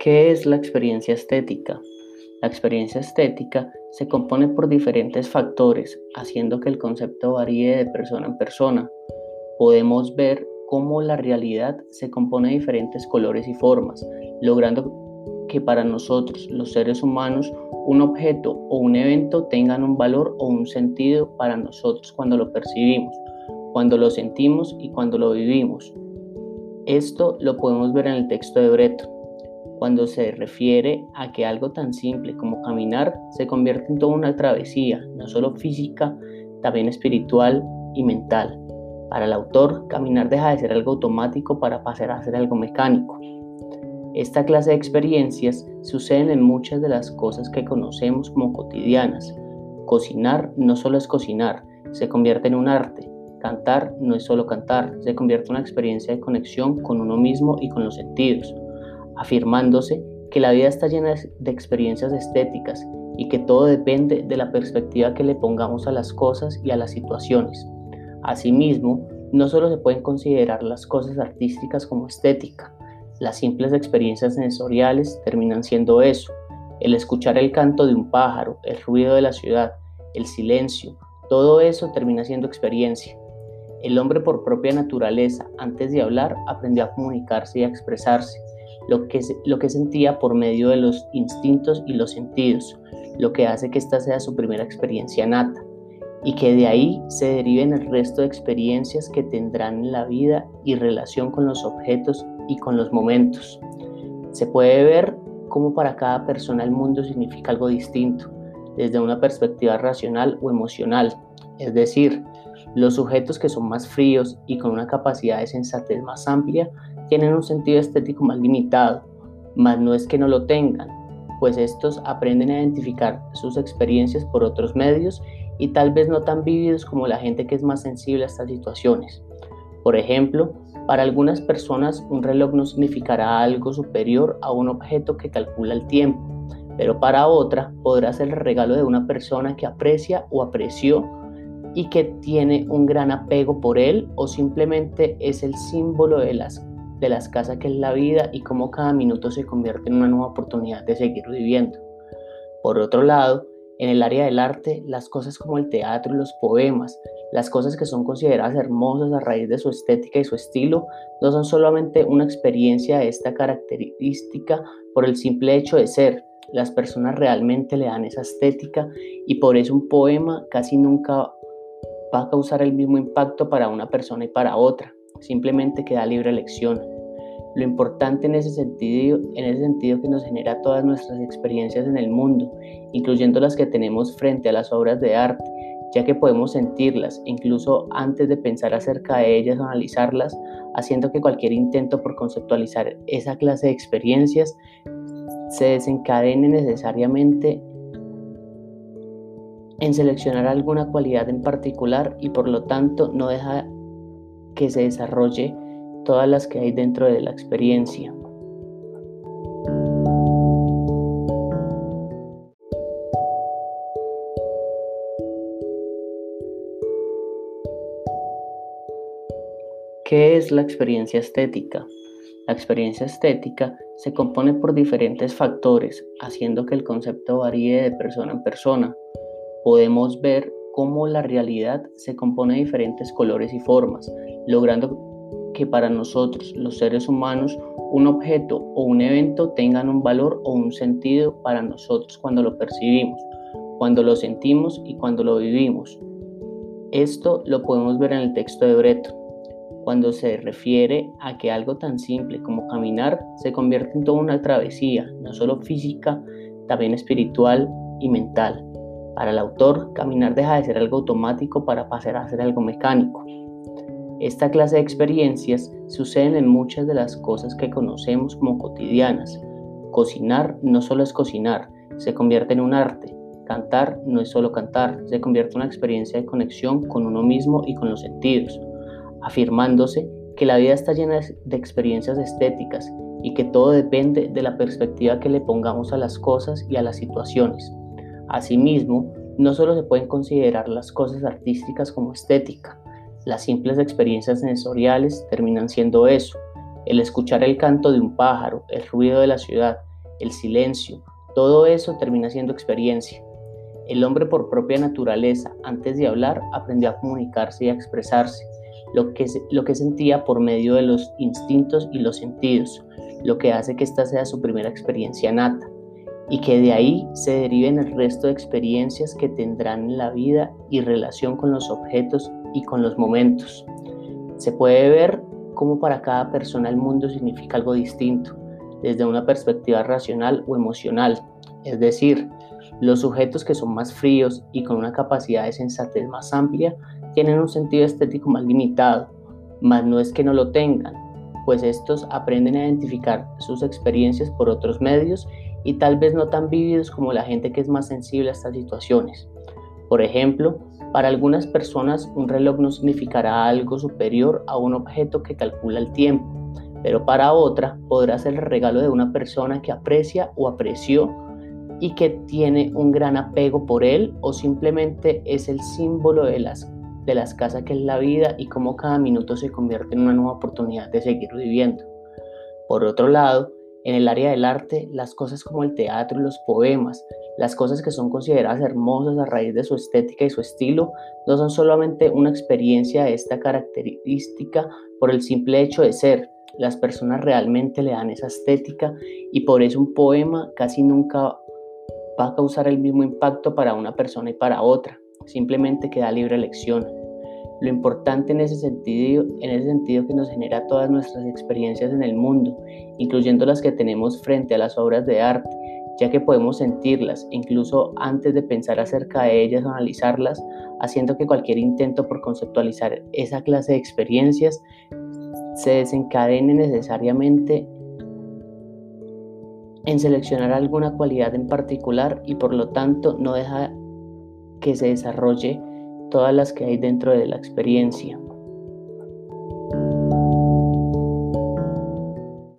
¿Qué es la experiencia estética? La experiencia estética se compone por diferentes factores, haciendo que el concepto varíe de persona en persona. Podemos ver cómo la realidad se compone de diferentes colores y formas, logrando que para nosotros, los seres humanos, un objeto o un evento tengan un valor o un sentido para nosotros cuando lo percibimos, cuando lo sentimos y cuando lo vivimos. Esto lo podemos ver en el texto de Breton, cuando se refiere a que algo tan simple como caminar se convierte en toda una travesía, no solo física, también espiritual y mental. Para el autor, caminar deja de ser algo automático para pasar a ser algo mecánico. Esta clase de experiencias suceden en muchas de las cosas que conocemos como cotidianas. Cocinar no solo es cocinar, se convierte en un arte. Cantar no es solo cantar, se convierte en una experiencia de conexión con uno mismo y con los sentidos, afirmándose que la vida está llena de experiencias estéticas y que todo depende de la perspectiva que le pongamos a las cosas y a las situaciones. Asimismo, no solo se pueden considerar las cosas artísticas como estética, las simples experiencias sensoriales terminan siendo eso. El escuchar el canto de un pájaro, el ruido de la ciudad, el silencio, todo eso termina siendo experiencia. El hombre por propia naturaleza, antes de hablar, aprendió a comunicarse y a expresarse, lo que, lo que sentía por medio de los instintos y los sentidos, lo que hace que esta sea su primera experiencia nata y que de ahí se deriven el resto de experiencias que tendrán en la vida y relación con los objetos y con los momentos. Se puede ver cómo para cada persona el mundo significa algo distinto, desde una perspectiva racional o emocional. Es decir, los sujetos que son más fríos y con una capacidad de sensatez más amplia tienen un sentido estético más limitado, mas no es que no lo tengan, pues estos aprenden a identificar sus experiencias por otros medios y tal vez no tan vívidos como la gente que es más sensible a estas situaciones. Por ejemplo, para algunas personas un reloj no significará algo superior a un objeto que calcula el tiempo, pero para otra podrá ser el regalo de una persona que aprecia o apreció y que tiene un gran apego por él o simplemente es el símbolo de las, de las casas que es la vida y cómo cada minuto se convierte en una nueva oportunidad de seguir viviendo. Por otro lado, en el área del arte, las cosas como el teatro y los poemas, las cosas que son consideradas hermosas a raíz de su estética y su estilo, no son solamente una experiencia de esta característica por el simple hecho de ser. Las personas realmente le dan esa estética y por eso un poema casi nunca va a causar el mismo impacto para una persona y para otra. Simplemente queda libre elección. Lo importante en ese sentido, en ese sentido que nos genera todas nuestras experiencias en el mundo, incluyendo las que tenemos frente a las obras de arte, ya que podemos sentirlas incluso antes de pensar acerca de ellas o analizarlas, haciendo que cualquier intento por conceptualizar esa clase de experiencias se desencadene necesariamente en seleccionar alguna cualidad en particular y por lo tanto no deja que se desarrolle todas las que hay dentro de la experiencia. ¿Qué es la experiencia estética? La experiencia estética se compone por diferentes factores, haciendo que el concepto varíe de persona en persona. Podemos ver cómo la realidad se compone de diferentes colores y formas, logrando que para nosotros, los seres humanos, un objeto o un evento tengan un valor o un sentido para nosotros cuando lo percibimos, cuando lo sentimos y cuando lo vivimos. Esto lo podemos ver en el texto de Breton, cuando se refiere a que algo tan simple como caminar se convierte en toda una travesía, no solo física, también espiritual y mental. Para el autor, caminar deja de ser algo automático para pasar a ser algo mecánico. Esta clase de experiencias suceden en muchas de las cosas que conocemos como cotidianas. Cocinar no solo es cocinar, se convierte en un arte. Cantar no es solo cantar, se convierte en una experiencia de conexión con uno mismo y con los sentidos, afirmándose que la vida está llena de experiencias estéticas y que todo depende de la perspectiva que le pongamos a las cosas y a las situaciones. Asimismo, no solo se pueden considerar las cosas artísticas como estética, las simples experiencias sensoriales terminan siendo eso, el escuchar el canto de un pájaro, el ruido de la ciudad, el silencio, todo eso termina siendo experiencia. El hombre por propia naturaleza, antes de hablar, aprendió a comunicarse y a expresarse, lo que, lo que sentía por medio de los instintos y los sentidos, lo que hace que esta sea su primera experiencia nata y que de ahí se deriven el resto de experiencias que tendrán en la vida y relación con los objetos y con los momentos. Se puede ver cómo para cada persona el mundo significa algo distinto, desde una perspectiva racional o emocional, es decir, los sujetos que son más fríos y con una capacidad de sensatez más amplia tienen un sentido estético más limitado, mas no es que no lo tengan, pues estos aprenden a identificar sus experiencias por otros medios y tal vez no tan vívidos como la gente que es más sensible a estas situaciones. Por ejemplo, para algunas personas un reloj no significará algo superior a un objeto que calcula el tiempo, pero para otra podrá ser el regalo de una persona que aprecia o apreció y que tiene un gran apego por él o simplemente es el símbolo de las, de las casas que es la vida y cómo cada minuto se convierte en una nueva oportunidad de seguir viviendo. Por otro lado, en el área del arte, las cosas como el teatro y los poemas, las cosas que son consideradas hermosas a raíz de su estética y su estilo, no son solamente una experiencia de esta característica por el simple hecho de ser. Las personas realmente le dan esa estética y por eso un poema casi nunca va a causar el mismo impacto para una persona y para otra. Simplemente queda libre elección. Lo importante en ese sentido, en ese sentido que nos genera todas nuestras experiencias en el mundo, incluyendo las que tenemos frente a las obras de arte, ya que podemos sentirlas incluso antes de pensar acerca de ellas o analizarlas, haciendo que cualquier intento por conceptualizar esa clase de experiencias se desencadene necesariamente en seleccionar alguna cualidad en particular y por lo tanto no deja que se desarrolle todas las que hay dentro de la experiencia.